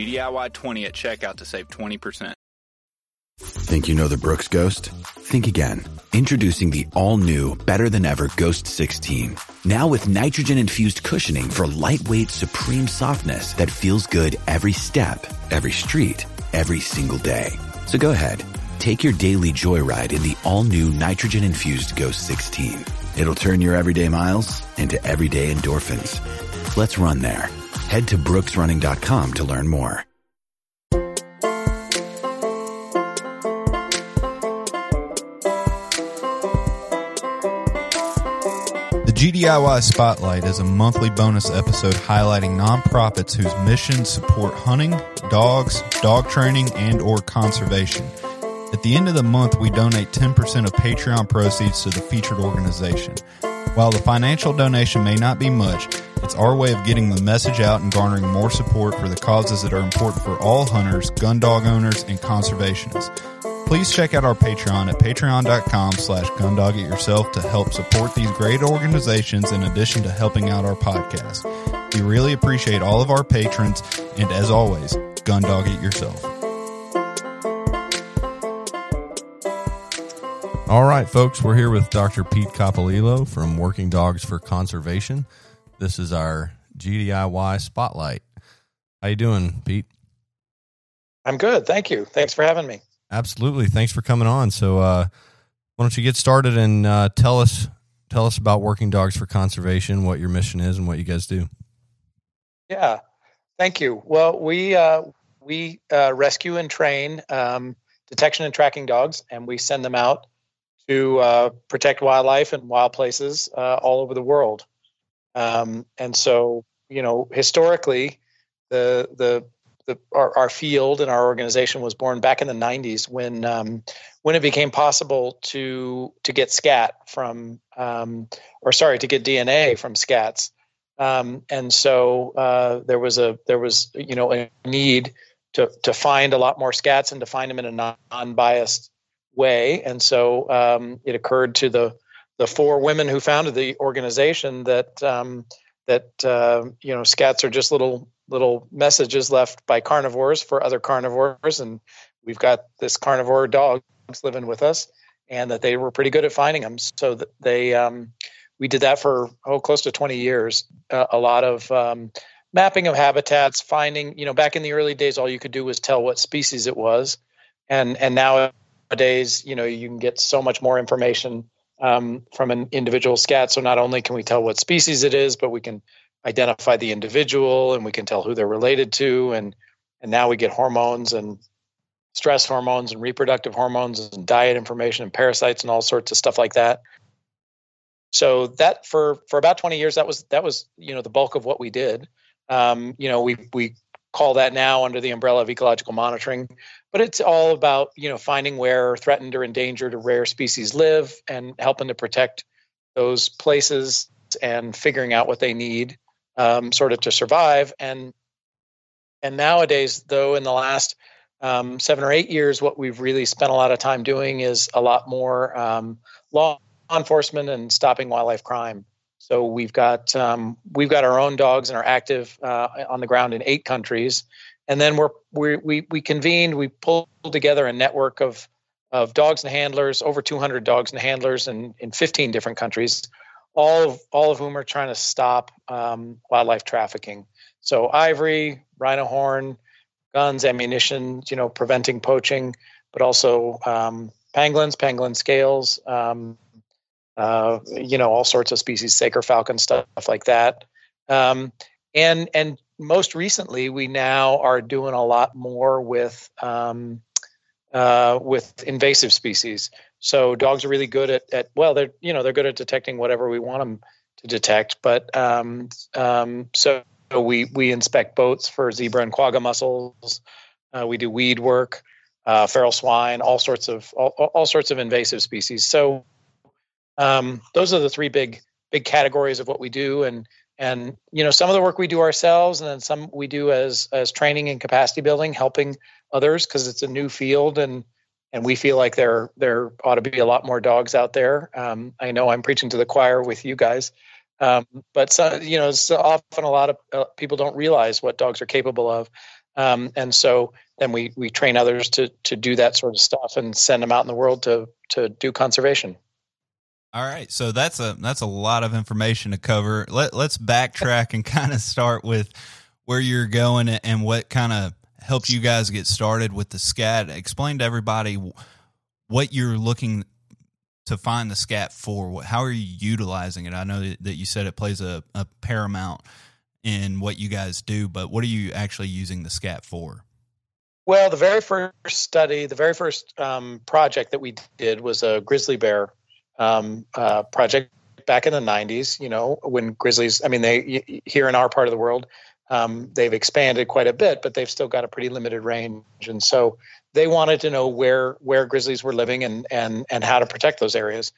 GDIY20 at checkout to save 20%. Think you know the Brooks Ghost? Think again. Introducing the all new, better than ever Ghost 16. Now with nitrogen infused cushioning for lightweight, supreme softness that feels good every step, every street, every single day. So go ahead, take your daily joyride in the all new nitrogen infused Ghost 16. It'll turn your everyday miles into everyday endorphins. Let's run there. Head to brooksrunning.com to learn more. The GDIY Spotlight is a monthly bonus episode highlighting nonprofits whose missions support hunting, dogs, dog training, and or conservation. At the end of the month, we donate 10% of Patreon proceeds to the featured organization. While the financial donation may not be much, it's our way of getting the message out and garnering more support for the causes that are important for all hunters, gun dog owners, and conservationists. Please check out our Patreon at patreon.com slash gundogityourself to help support these great organizations in addition to helping out our podcast. We really appreciate all of our patrons, and as always, gun dog it yourself. All right, folks, we're here with Dr. Pete Coppolillo from Working Dogs for Conservation. This is our GDIY spotlight. How you doing, Pete? I'm good. Thank you. Thanks for having me. Absolutely. Thanks for coming on. So, uh, why don't you get started and uh, tell us tell us about Working Dogs for Conservation, what your mission is, and what you guys do. Yeah, thank you. Well, we uh, we uh, rescue and train um, detection and tracking dogs, and we send them out to uh, protect wildlife and wild places uh, all over the world. Um, and so, you know, historically, the the the our, our, field and our organization was born back in the 90s when um, when it became possible to to get scat from um, or sorry to get DNA from scats. Um, and so uh, there was a there was you know a need to to find a lot more scats and to find them in a non biased way. And so um, it occurred to the the four women who founded the organization that um, that uh, you know scats are just little little messages left by carnivores for other carnivores, and we've got this carnivore dogs living with us, and that they were pretty good at finding them. So that they um, we did that for oh close to 20 years. Uh, a lot of um, mapping of habitats, finding you know back in the early days, all you could do was tell what species it was, and and nowadays you know you can get so much more information um, from an individual scat. So not only can we tell what species it is, but we can identify the individual and we can tell who they're related to. And and now we get hormones and stress hormones and reproductive hormones and diet information and parasites and all sorts of stuff like that. So that for for about 20 years that was that was you know the bulk of what we did. Um, you know we we call that now under the umbrella of ecological monitoring but it's all about you know finding where threatened or endangered or rare species live and helping to protect those places and figuring out what they need um, sort of to survive. And and nowadays though in the last um, seven or eight years what we've really spent a lot of time doing is a lot more um, law enforcement and stopping wildlife crime so we've got um, we've got our own dogs and are active uh, on the ground in eight countries and then we're, we we we convened. We pulled together a network of of dogs and handlers, over 200 dogs and handlers in in 15 different countries, all of all of whom are trying to stop um, wildlife trafficking. So ivory, rhino horn, guns, ammunition, you know, preventing poaching, but also um, pangolins, pangolin scales, um, uh, you know, all sorts of species, saker falcon stuff like that. Um, and and most recently, we now are doing a lot more with um, uh, with invasive species. So dogs are really good at, at well, they're you know they're good at detecting whatever we want them to detect. But um, um, so we we inspect boats for zebra and quagga mussels. Uh, we do weed work, uh, feral swine, all sorts of all, all sorts of invasive species. So um, those are the three big big categories of what we do, and and you know some of the work we do ourselves, and then some we do as as training and capacity building, helping others because it's a new field and and we feel like there there ought to be a lot more dogs out there. Um, I know I'm preaching to the choir with you guys, um, but so, you know, so often a lot of uh, people don't realize what dogs are capable of, um, and so then we we train others to to do that sort of stuff and send them out in the world to to do conservation. All right, so that's a that's a lot of information to cover. Let let's backtrack and kind of start with where you're going and what kind of help you guys get started with the scat. Explain to everybody what you're looking to find the scat for. How are you utilizing it? I know that you said it plays a, a paramount in what you guys do, but what are you actually using the scat for? Well, the very first study, the very first um, project that we did was a grizzly bear um, uh, project back in the 90s. You know, when grizzlies, I mean, they here in our part of the world, um, they've expanded quite a bit, but they've still got a pretty limited range. And so they wanted to know where where grizzlies were living and and and how to protect those areas.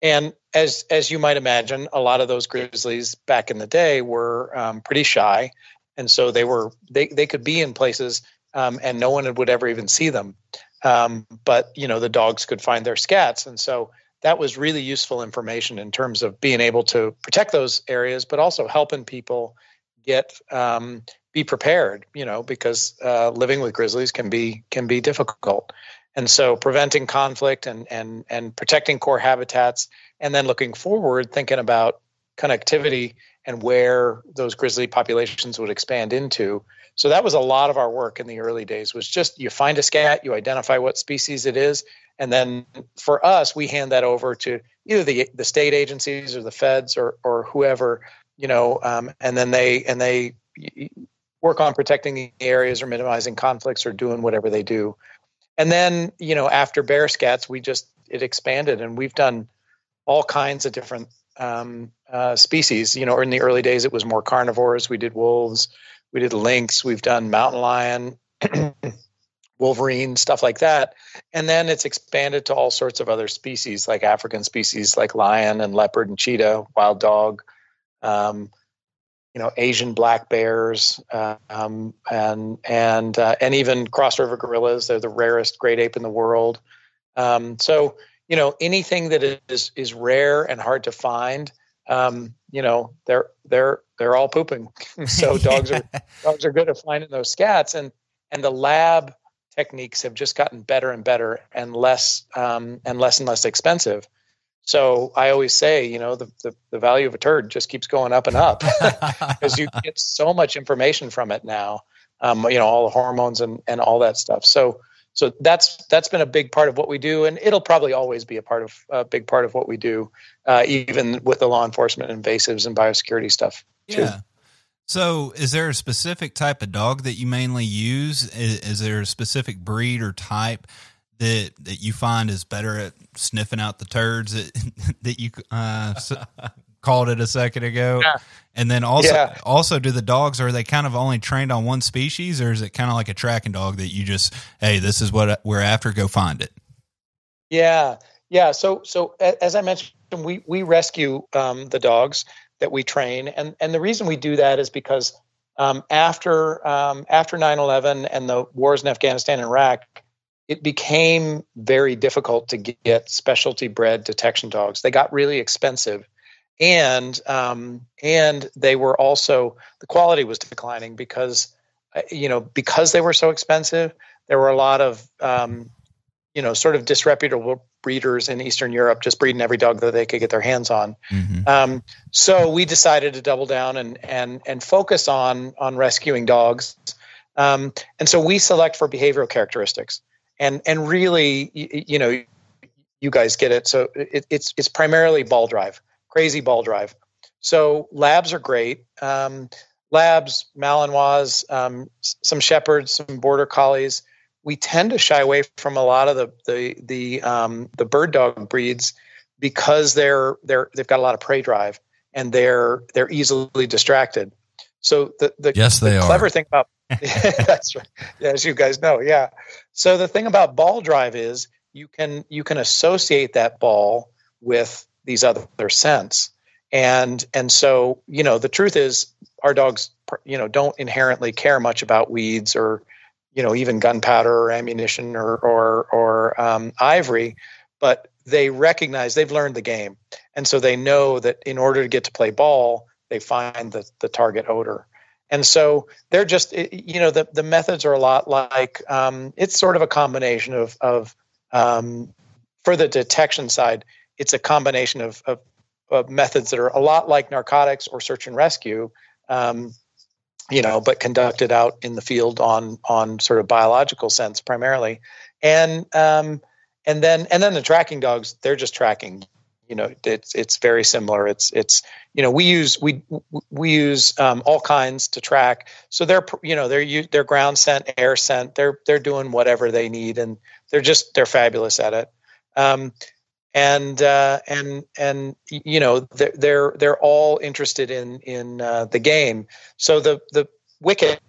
And as as you might imagine, a lot of those grizzlies back in the day were um, pretty shy, and so they were they they could be in places um, and no one would ever even see them. Um, but you know the dogs could find their scats, and so that was really useful information in terms of being able to protect those areas, but also helping people get um, be prepared you know because uh, living with grizzlies can be can be difficult. And so preventing conflict and and and protecting core habitats and then looking forward thinking about connectivity and where those grizzly populations would expand into so that was a lot of our work in the early days was just you find a scat you identify what species it is and then for us we hand that over to either the the state agencies or the feds or or whoever you know, um, and then they and they work on protecting the areas or minimizing conflicts or doing whatever they do. And then, you know, after bear scats, we just it expanded and we've done all kinds of different um, uh, species. You know, in the early days, it was more carnivores. We did wolves, we did lynx, we've done mountain lion, wolverine, stuff like that. And then it's expanded to all sorts of other species, like African species, like lion and leopard and cheetah, wild dog, um, you know, Asian black bears, um, and and uh, and even cross river gorillas. They're the rarest great ape in the world. Um, so you know, anything that is is rare and hard to find, um, you know, they're they're they're all pooping. so dogs are dogs are good at finding those scats, and and the lab techniques have just gotten better and better and less um, and less and less expensive. So I always say, you know, the, the, the value of a turd just keeps going up and up because you get so much information from it now. Um, you know, all the hormones and, and all that stuff. So so that's that's been a big part of what we do, and it'll probably always be a part of a big part of what we do, uh, even with the law enforcement, invasives, and biosecurity stuff. Too. Yeah. So, is there a specific type of dog that you mainly use? Is, is there a specific breed or type that that you find is better at sniffing out the turds that that you uh, called it a second ago? Yeah. And then also yeah. also do the dogs are they kind of only trained on one species or is it kind of like a tracking dog that you just hey this is what we're after go find it? Yeah. Yeah, so so as I mentioned we we rescue um, the dogs that we train and and the reason we do that is because um, after um, after 9/11 and the wars in Afghanistan and Iraq it became very difficult to get specialty bred detection dogs. They got really expensive, and um, and they were also the quality was declining because uh, you know because they were so expensive. There were a lot of um, you know sort of disreputable breeders in Eastern Europe just breeding every dog that they could get their hands on. Mm-hmm. Um, so we decided to double down and and and focus on on rescuing dogs Um, and so we select for behavioral characteristics. And and really, you, you know, you guys get it. So it, it's it's primarily ball drive, crazy ball drive. So labs are great. Um, labs, Malinois, um, some shepherds, some border collies. We tend to shy away from a lot of the the the um, the bird dog breeds because they're they're they've got a lot of prey drive and they're they're easily distracted. So the the, yes, they the are. clever thing about that's right. Yeah, as you guys know, yeah. So the thing about ball drive is you can you can associate that ball with these other scents and and so you know the truth is our dogs you know don't inherently care much about weeds or you know even gunpowder or ammunition or or or um, ivory but they recognize they've learned the game. And so they know that in order to get to play ball they find the, the target odor. And so they're just you know the, the methods are a lot like um, it's sort of a combination of of um, for the detection side it's a combination of, of uh, methods that are a lot like narcotics or search and rescue, um, you know, but conducted out in the field on on sort of biological sense primarily, and um, and then and then the tracking dogs they're just tracking. You know, it's it's very similar. It's it's you know we use we we use um, all kinds to track. So they're you know they're they're ground scent, air scent. They're they're doing whatever they need, and they're just they're fabulous at it. Um, and uh, and and you know they're they're they're all interested in in uh, the game. So the the Wicket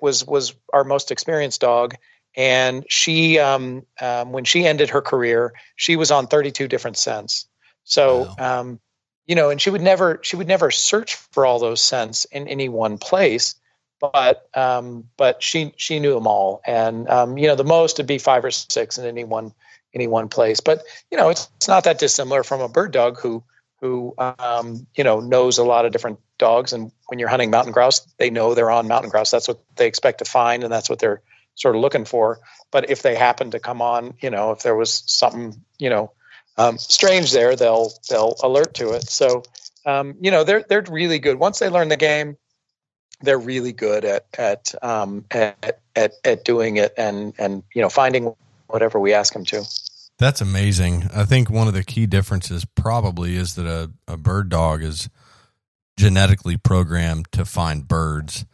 was was our most experienced dog, and she um, um, when she ended her career, she was on 32 different scents. So wow. um, you know, and she would never she would never search for all those scents in any one place. But um, but she she knew them all, and um, you know the most would be five or six in any one any one place. But you know, it's, it's not that dissimilar from a bird dog who who um, you know knows a lot of different dogs. And when you're hunting mountain grouse, they know they're on mountain grouse. That's what they expect to find, and that's what they're sort of looking for. But if they happen to come on, you know, if there was something you know um, strange there, they'll they'll alert to it. So um, you know, they're they're really good once they learn the game. They're really good at at um, at, at at doing it and and you know finding whatever we ask them to. That's amazing. I think one of the key differences probably is that a, a bird dog is genetically programmed to find birds.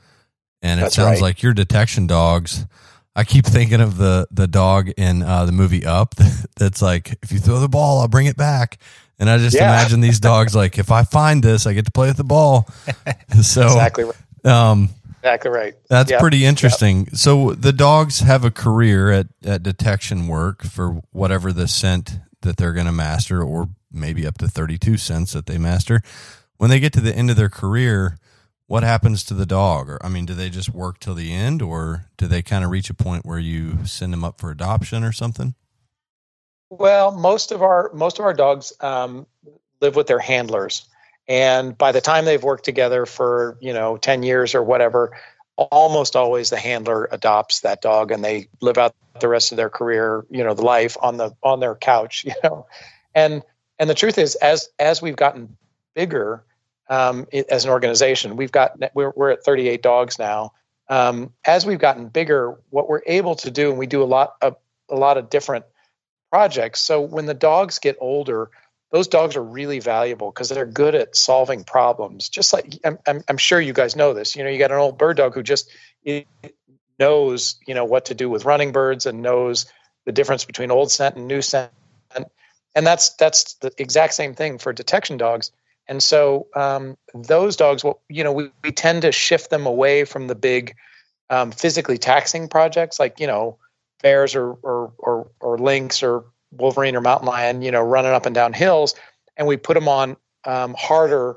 And it That's sounds right. like your detection dogs. I keep thinking of the the dog in uh, the movie Up. That's like, if you throw the ball, I'll bring it back. And I just yeah. imagine these dogs like, if I find this, I get to play with the ball. So exactly. Right. Um, exactly right. That's yep. pretty interesting. Yep. So the dogs have a career at, at detection work for whatever the scent that they're going to master, or maybe up to 32 scents that they master. When they get to the end of their career, what happens to the dog? Or, I mean, do they just work till the end, or do they kind of reach a point where you send them up for adoption or something? Well, most of our most of our dogs um, live with their handlers and by the time they've worked together for you know 10 years or whatever almost always the handler adopts that dog and they live out the rest of their career you know the life on the on their couch you know. And and the truth is as as we've gotten bigger um, it, as an organization we've got we're, we're at 38 dogs now. Um, as we've gotten bigger what we're able to do and we do a lot of a lot of different projects. So when the dogs get older those dogs are really valuable because they're good at solving problems. Just like I'm, I'm, I'm, sure you guys know this. You know, you got an old bird dog who just knows, you know, what to do with running birds and knows the difference between old scent and new scent. And, that's that's the exact same thing for detection dogs. And so um, those dogs, well, you know, we, we tend to shift them away from the big um, physically taxing projects like you know bears or or or, or lynx or wolverine or mountain lion, you know, running up and down hills, and we put them on um, harder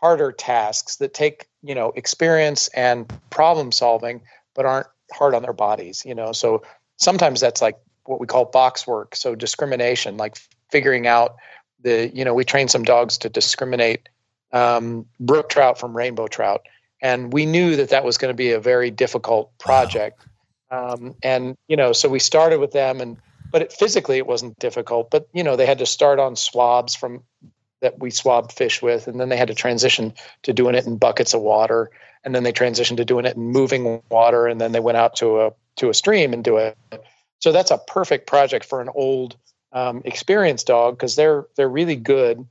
harder tasks that take you know experience and problem solving, but aren't hard on their bodies. You know, so sometimes that's like what we call box work. So discrimination, like figuring out the you know we train some dogs to discriminate um, brook trout from rainbow trout, and we knew that that was going to be a very difficult project. Wow. Um, and you know, so we started with them and but it, physically it wasn't difficult. But you know, they had to start on swabs from that we swabbed fish with, and then they had to transition to doing it in buckets of water, and then they transitioned to doing it in moving water, and then they went out to a to a stream and do it. So that's a perfect project for an old, um, experienced dog because they're they're really good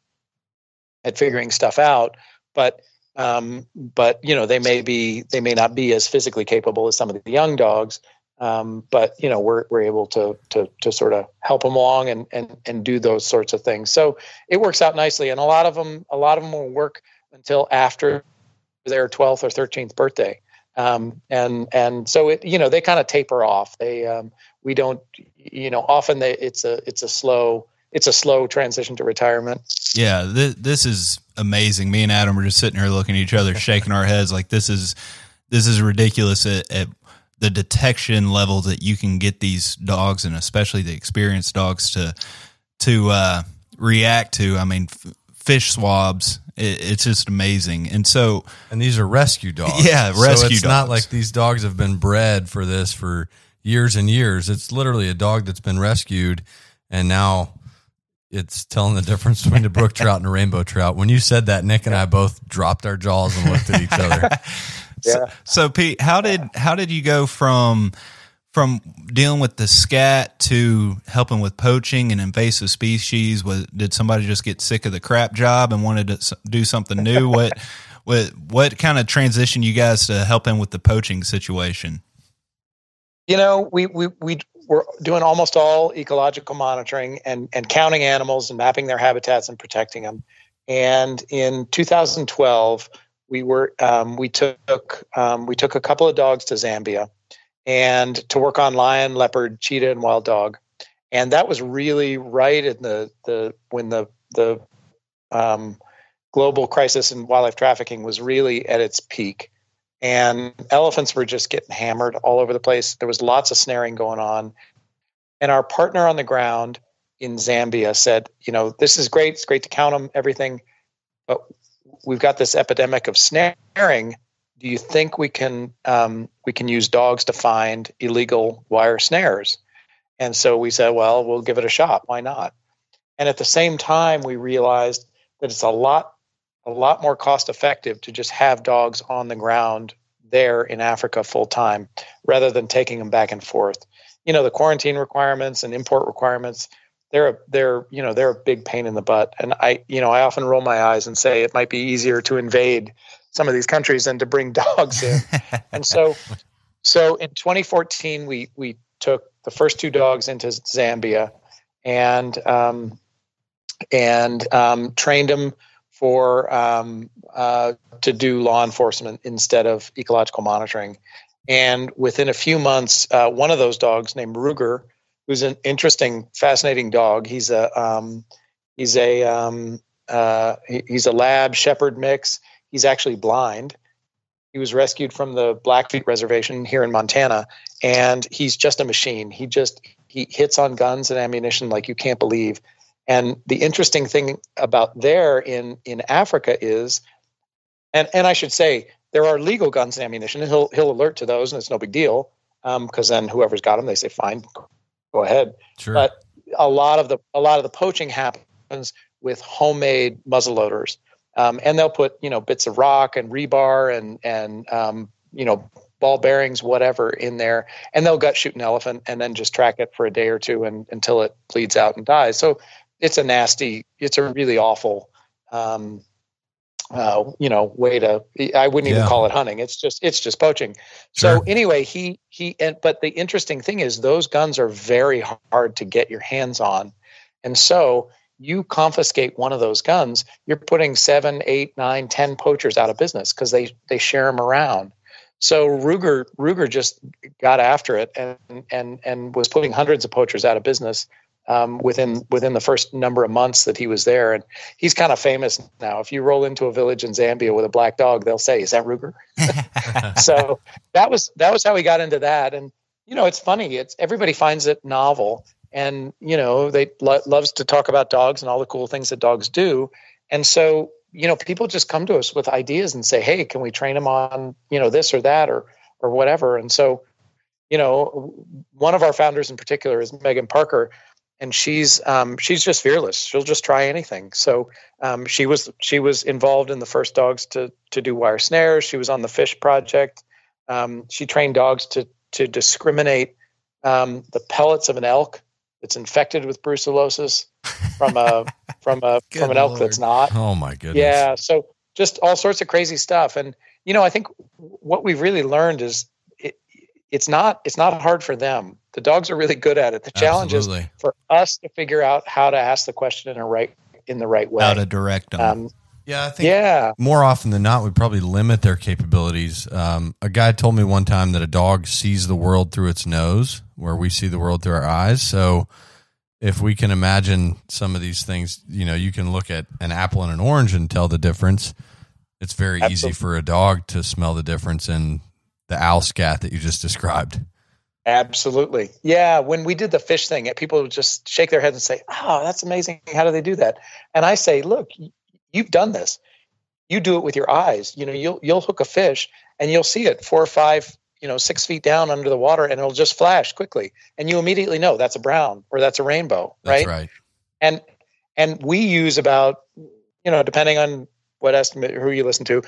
at figuring stuff out, but um, but you know they may be they may not be as physically capable as some of the young dogs um, but you know we're we're able to to to sort of help them along and and and do those sorts of things. So it works out nicely, and a lot of them a lot of them will work until after their 12th or 13th birthday. Um, and and so it you know they kind of taper off. They um, we don't you know often they it's a it's a slow it's a slow transition to retirement. Yeah, th- this is amazing. Me and Adam were just sitting here looking at each other, shaking our heads like this is this is ridiculous at, at the detection level that you can get these dogs and especially the experienced dogs to to uh, react to. I mean, f- fish swabs. It, it's just amazing. And so, and these are rescue dogs. Yeah, rescue. So it's dogs. not like these dogs have been bred for this for years and years. It's literally a dog that's been rescued, and now it's telling the difference between a brook trout and a rainbow trout. When you said that, Nick and I both dropped our jaws and looked at each other. Yeah. So, so, Pete, how did how did you go from from dealing with the scat to helping with poaching and invasive species? Was did somebody just get sick of the crap job and wanted to do something new? what what what kind of transition you guys to helping with the poaching situation? You know, we we we we're doing almost all ecological monitoring and and counting animals and mapping their habitats and protecting them. And in 2012, we were um, we took um, we took a couple of dogs to Zambia and to work on lion, leopard, cheetah, and wild dog, and that was really right in the the when the the um, global crisis in wildlife trafficking was really at its peak, and elephants were just getting hammered all over the place. There was lots of snaring going on, and our partner on the ground in Zambia said, you know, this is great. It's great to count them, everything, but we've got this epidemic of snaring. Do you think we can um, we can use dogs to find illegal wire snares? And so we said, well, we'll give it a shot. Why not? And at the same time, we realized that it's a lot a lot more cost effective to just have dogs on the ground there in Africa full time rather than taking them back and forth. You know, the quarantine requirements and import requirements they're a, they're you know they're a big pain in the butt. And i you know i often roll my eyes and say it might be easier to invade some of these countries than to bring dogs in. And so so in 2014 we we took the first two dogs into zambia and um, and um, trained them for um, uh, to do law enforcement instead of ecological monitoring. And within a few months uh, one of those dogs named ruger who's an interesting, fascinating dog. He's a um, he's a um, uh, he's a lab shepherd mix. He's actually blind. He was rescued from the Blackfeet Reservation here in Montana, and he's just a machine. He just he hits on guns and ammunition like you can't believe. And the interesting thing about there in in Africa is, and and I should say there are legal guns and ammunition. He'll he'll alert to those, and it's no big deal because um, then whoever's got them, they say fine, ahead. Sure. But a lot of the a lot of the poaching happens with homemade muzzle loaders, um, and they'll put you know bits of rock and rebar and and um, you know ball bearings, whatever, in there, and they'll gut shoot an elephant and then just track it for a day or two and until it bleeds out and dies. So it's a nasty, it's a really awful um, uh, you know way to i wouldn't even yeah. call it hunting it's just it's just poaching sure. so anyway he he and but the interesting thing is those guns are very hard to get your hands on and so you confiscate one of those guns you're putting seven eight nine ten poachers out of business because they they share them around so ruger ruger just got after it and and and was putting hundreds of poachers out of business um, within within the first number of months that he was there. And he's kind of famous now. If you roll into a village in Zambia with a black dog, they'll say, "Is that Ruger?" so that was that was how he got into that. And you know, it's funny. It's everybody finds it novel, and you know, they lo- loves to talk about dogs and all the cool things that dogs do. And so you know, people just come to us with ideas and say, "Hey, can we train them on you know this or that or or whatever?" And so you know, one of our founders in particular is Megan Parker and she's um, she's just fearless. She'll just try anything. So um, she was she was involved in the first dogs to to do wire snares. She was on the fish project. Um, she trained dogs to to discriminate um, the pellets of an elk that's infected with brucellosis from a from a from an elk Lord. that's not. Oh my goodness! Yeah, so just all sorts of crazy stuff, and you know, I think what we've really learned is it's not it's not hard for them. The dogs are really good at it. The challenge Absolutely. is for us to figure out how to ask the question in a right in the right way. How to direct them. Um, yeah, I think yeah. more often than not, we probably limit their capabilities. Um, a guy told me one time that a dog sees the world through its nose, where we see the world through our eyes. So, if we can imagine some of these things, you know, you can look at an apple and an orange and tell the difference. It's very Absolutely. easy for a dog to smell the difference in the owl scat that you just described. Absolutely. Yeah. When we did the fish thing, people would just shake their heads and say, Oh, that's amazing. How do they do that? And I say, Look, you've done this. You do it with your eyes. You know, you'll you'll hook a fish and you'll see it four or five, you know, six feet down under the water and it'll just flash quickly. And you immediately know that's a brown or that's a rainbow. That's right. right. And and we use about, you know, depending on what estimate who you listen to,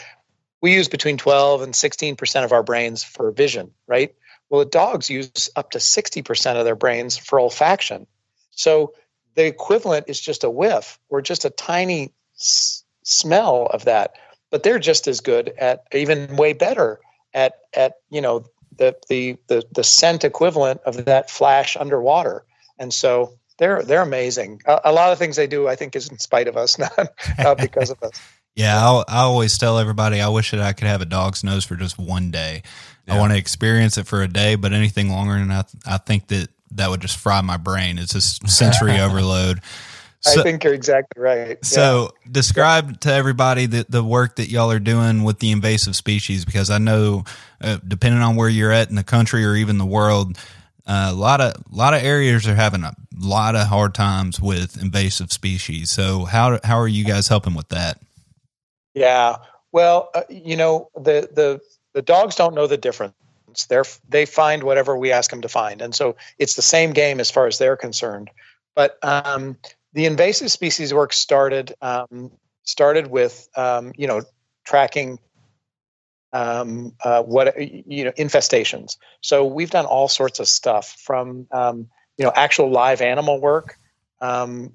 we use between 12 and 16% of our brains for vision, right? Well, dogs use up to 60% of their brains for olfaction. So the equivalent is just a whiff or just a tiny s- smell of that. But they're just as good at, even way better at, at you know, the, the, the, the scent equivalent of that flash underwater. And so they're, they're amazing. A, a lot of things they do, I think, is in spite of us, not, not because of us. Yeah, I'll, I always tell everybody I wish that I could have a dog's nose for just one day. Yeah. I want to experience it for a day, but anything longer than that, I think that that would just fry my brain. It's just sensory overload. So, I think you're exactly right. So, yeah. describe yeah. to everybody the, the work that y'all are doing with the invasive species, because I know, uh, depending on where you're at in the country or even the world, uh, a lot of a lot of areas are having a lot of hard times with invasive species. So, how how are you guys helping with that? Yeah. Well, uh, you know, the the the dogs don't know the difference. They're they find whatever we ask them to find, and so it's the same game as far as they're concerned. But um, the invasive species work started um, started with um, you know tracking um, uh, what you know infestations. So we've done all sorts of stuff from um, you know actual live animal work, um,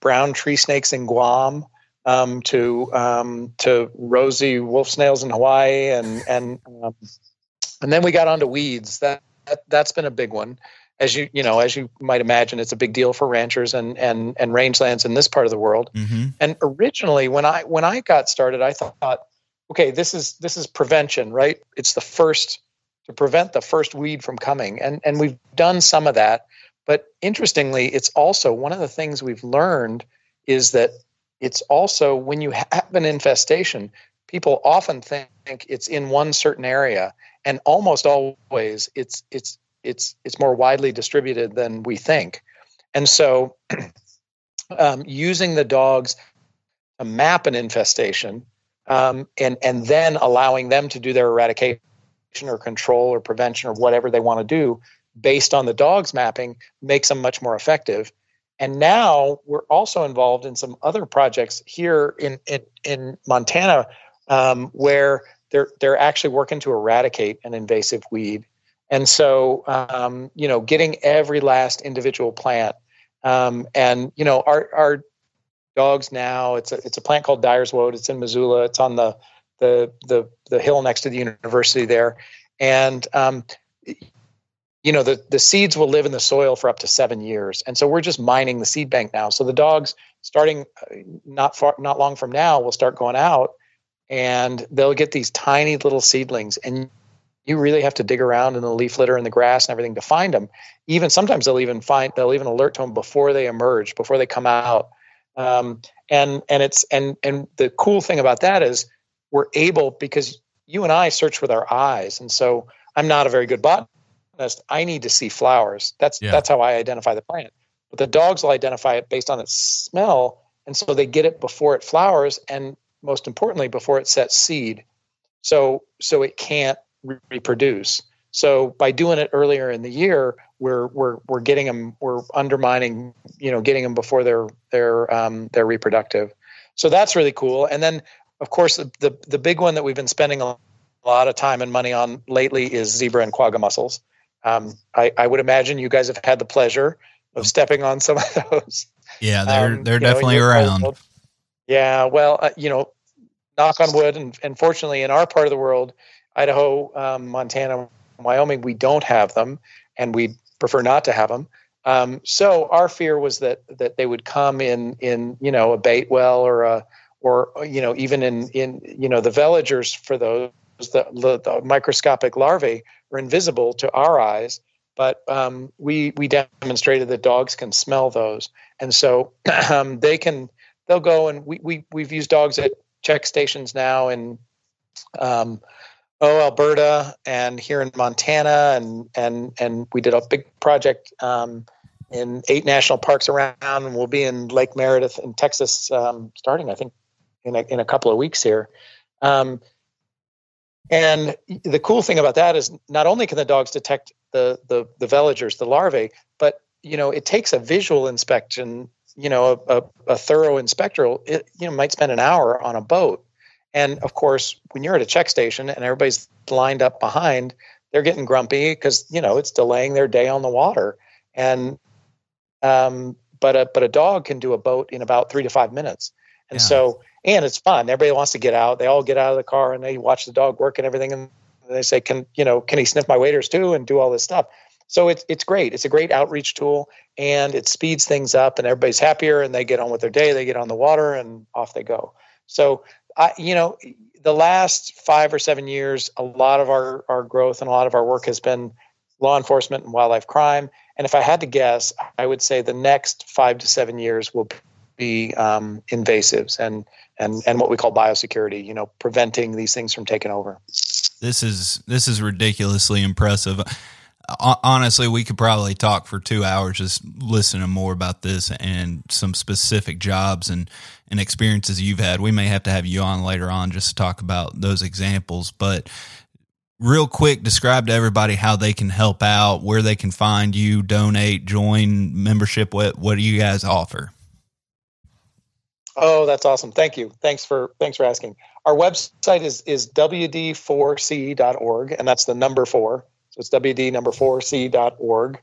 brown tree snakes in Guam um, to um, to rosy wolf snails in Hawaii, and and um, and then we got onto weeds. That, that that's been a big one, as you you know as you might imagine, it's a big deal for ranchers and and and rangelands in this part of the world. Mm-hmm. And originally, when I when I got started, I thought, okay, this is this is prevention, right? It's the first to prevent the first weed from coming, and and we've done some of that. But interestingly, it's also one of the things we've learned is that it's also when you have an infestation, people often think it's in one certain area, and almost always it's it's it's it's more widely distributed than we think. And so, um, using the dogs to map an infestation, um, and and then allowing them to do their eradication or control or prevention or whatever they want to do based on the dogs mapping makes them much more effective and now we're also involved in some other projects here in in, in Montana um, where they're they're actually working to eradicate an invasive weed. And so, um, you know, getting every last individual plant, um, and you know, our our dogs now. It's a it's a plant called Dyer's Woad. It's in Missoula. It's on the the the the hill next to the university there, and um, you know the, the seeds will live in the soil for up to seven years. And so we're just mining the seed bank now. So the dogs starting uh, not far not long from now will start going out and they'll get these tiny little seedlings and you really have to dig around in the leaf litter and the grass and everything to find them. Even sometimes they'll even find they'll even alert to them before they emerge before they come out. Um, and and it's and and the cool thing about that is we're able because you and i search with our eyes. And so i'm not a very good botanist I need to see flowers. That's yeah. that's how I identify the plant. But the dogs will identify it based on its smell, and so they get it before it flowers, and most importantly, before it sets seed. So so it can't re- reproduce. So by doing it earlier in the year, we're we're we're getting them, we're undermining, you know, getting them before they're they're um, they're reproductive. So that's really cool. And then, of course, the the, the big one that we've been spending a lot of time and money on lately is zebra and quagga mussels. Um, I, I would imagine you guys have had the pleasure of stepping on some of those. Yeah, they're um, they're definitely know, around. Yeah, well, uh, you know, knock on wood, and, and fortunately, in our part of the world, Idaho, um, Montana, Wyoming, we don't have them, and we prefer not to have them. Um, so our fear was that that they would come in in you know a bait well or a or you know even in in you know the veligers for those the, the, the microscopic larvae are invisible to our eyes but um, we we demonstrated that dogs can smell those, and so um, they can they'll go and we, we we've used dogs at check stations now in um, oh Alberta and here in Montana and and and we did a big project um, in eight national parks around and we'll be in Lake Meredith in Texas um, starting I think in a, in a couple of weeks here. Um, and the cool thing about that is not only can the dogs detect the the the veligers, the larvae, but you know it takes a visual inspection. You know, a, a, a thorough inspector, it, you know, might spend an hour on a boat. And of course, when you're at a check station and everybody's lined up behind, they're getting grumpy because you know it's delaying their day on the water. And um, but a but a dog can do a boat in about three to five minutes. And yeah. so and it's fun. Everybody wants to get out. They all get out of the car and they watch the dog work and everything. And they say, "Can you know? Can he sniff my waders too?" And do all this stuff. So it's it's great. It's a great outreach tool, and it speeds things up, and everybody's happier, and they get on with their day. They get on the water, and off they go. So I, you know, the last five or seven years, a lot of our our growth and a lot of our work has been law enforcement and wildlife crime. And if I had to guess, I would say the next five to seven years will be um, invasives and and and what we call biosecurity. You know, preventing these things from taking over. This is this is ridiculously impressive. Honestly, we could probably talk for two hours just listening more about this and some specific jobs and, and experiences you've had. We may have to have you on later on just to talk about those examples. But real quick, describe to everybody how they can help out, where they can find you, donate, join, membership. What what do you guys offer? Oh, that's awesome. Thank you. Thanks for thanks for asking. Our website is is wd4c.org, and that's the number four. So it's wd number four c.org.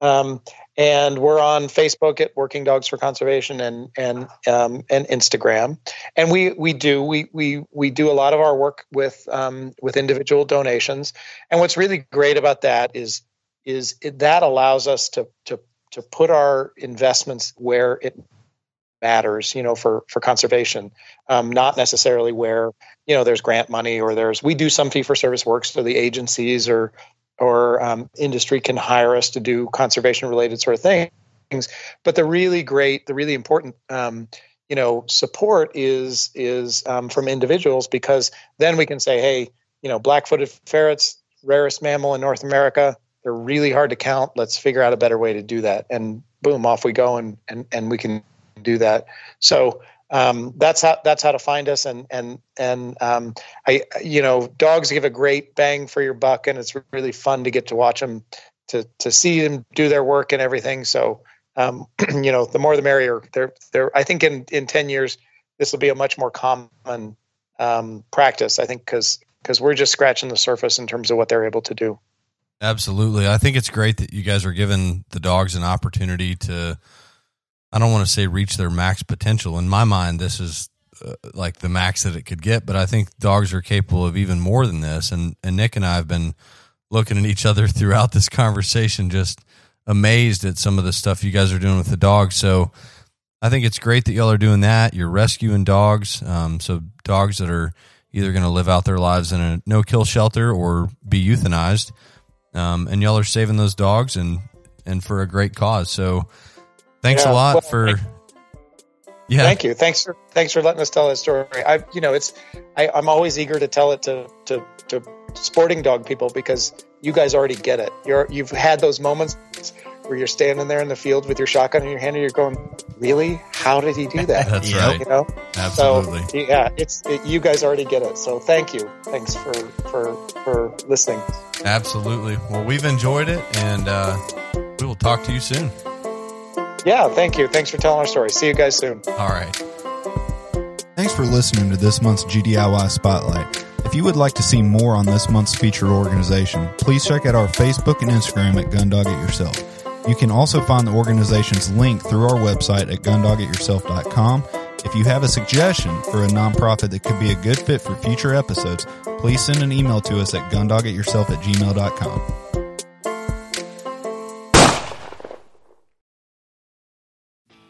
Um, and we're on Facebook at Working Dogs for Conservation and and um, and Instagram. And we we do we we we do a lot of our work with um, with individual donations. And what's really great about that is is it, that allows us to to to put our investments where it matters, you know, for for conservation, um, not necessarily where you know there's grant money or there's we do some fee for service work, so the agencies or or um, industry can hire us to do conservation related sort of things. But the really great, the really important, um, you know, support is is um, from individuals because then we can say, hey, you know, black-footed ferrets, rarest mammal in North America. They're really hard to count. Let's figure out a better way to do that. And boom, off we go, and and and we can do that. So um, that's how that's how to find us. And and and um, I you know dogs give a great bang for your buck, and it's really fun to get to watch them, to to see them do their work and everything. So um, you know the more the merrier. They're they're I think in in ten years this will be a much more common um, practice. I think because because we're just scratching the surface in terms of what they're able to do. Absolutely. I think it's great that you guys are giving the dogs an opportunity to I don't want to say reach their max potential. In my mind, this is uh, like the max that it could get, but I think dogs are capable of even more than this. And and Nick and I have been looking at each other throughout this conversation, just amazed at some of the stuff you guys are doing with the dogs. So I think it's great that y'all are doing that. You're rescuing dogs, um, so dogs that are either going to live out their lives in a no kill shelter or be euthanized, um, and y'all are saving those dogs and and for a great cause. So Thanks yeah, a lot well, for. Yeah. Thank you. Thanks for thanks for letting us tell that story. I you know it's I, I'm always eager to tell it to to to sporting dog people because you guys already get it. You're you've had those moments where you're standing there in the field with your shotgun in your hand and you're going, really? How did he do that? That's right. You know? Absolutely. So, yeah, it's, it, you guys already get it. So thank you. Thanks for, for, for listening. Absolutely. Well, we've enjoyed it, and uh, we will talk to you soon. Yeah, thank you. Thanks for telling our story. See you guys soon. All right. Thanks for listening to this month's GDIY Spotlight. If you would like to see more on this month's featured organization, please check out our Facebook and Instagram at Gundog It Yourself. You can also find the organization's link through our website at gundogityourself.com. If you have a suggestion for a nonprofit that could be a good fit for future episodes, please send an email to us at gundogityourself at gmail.com.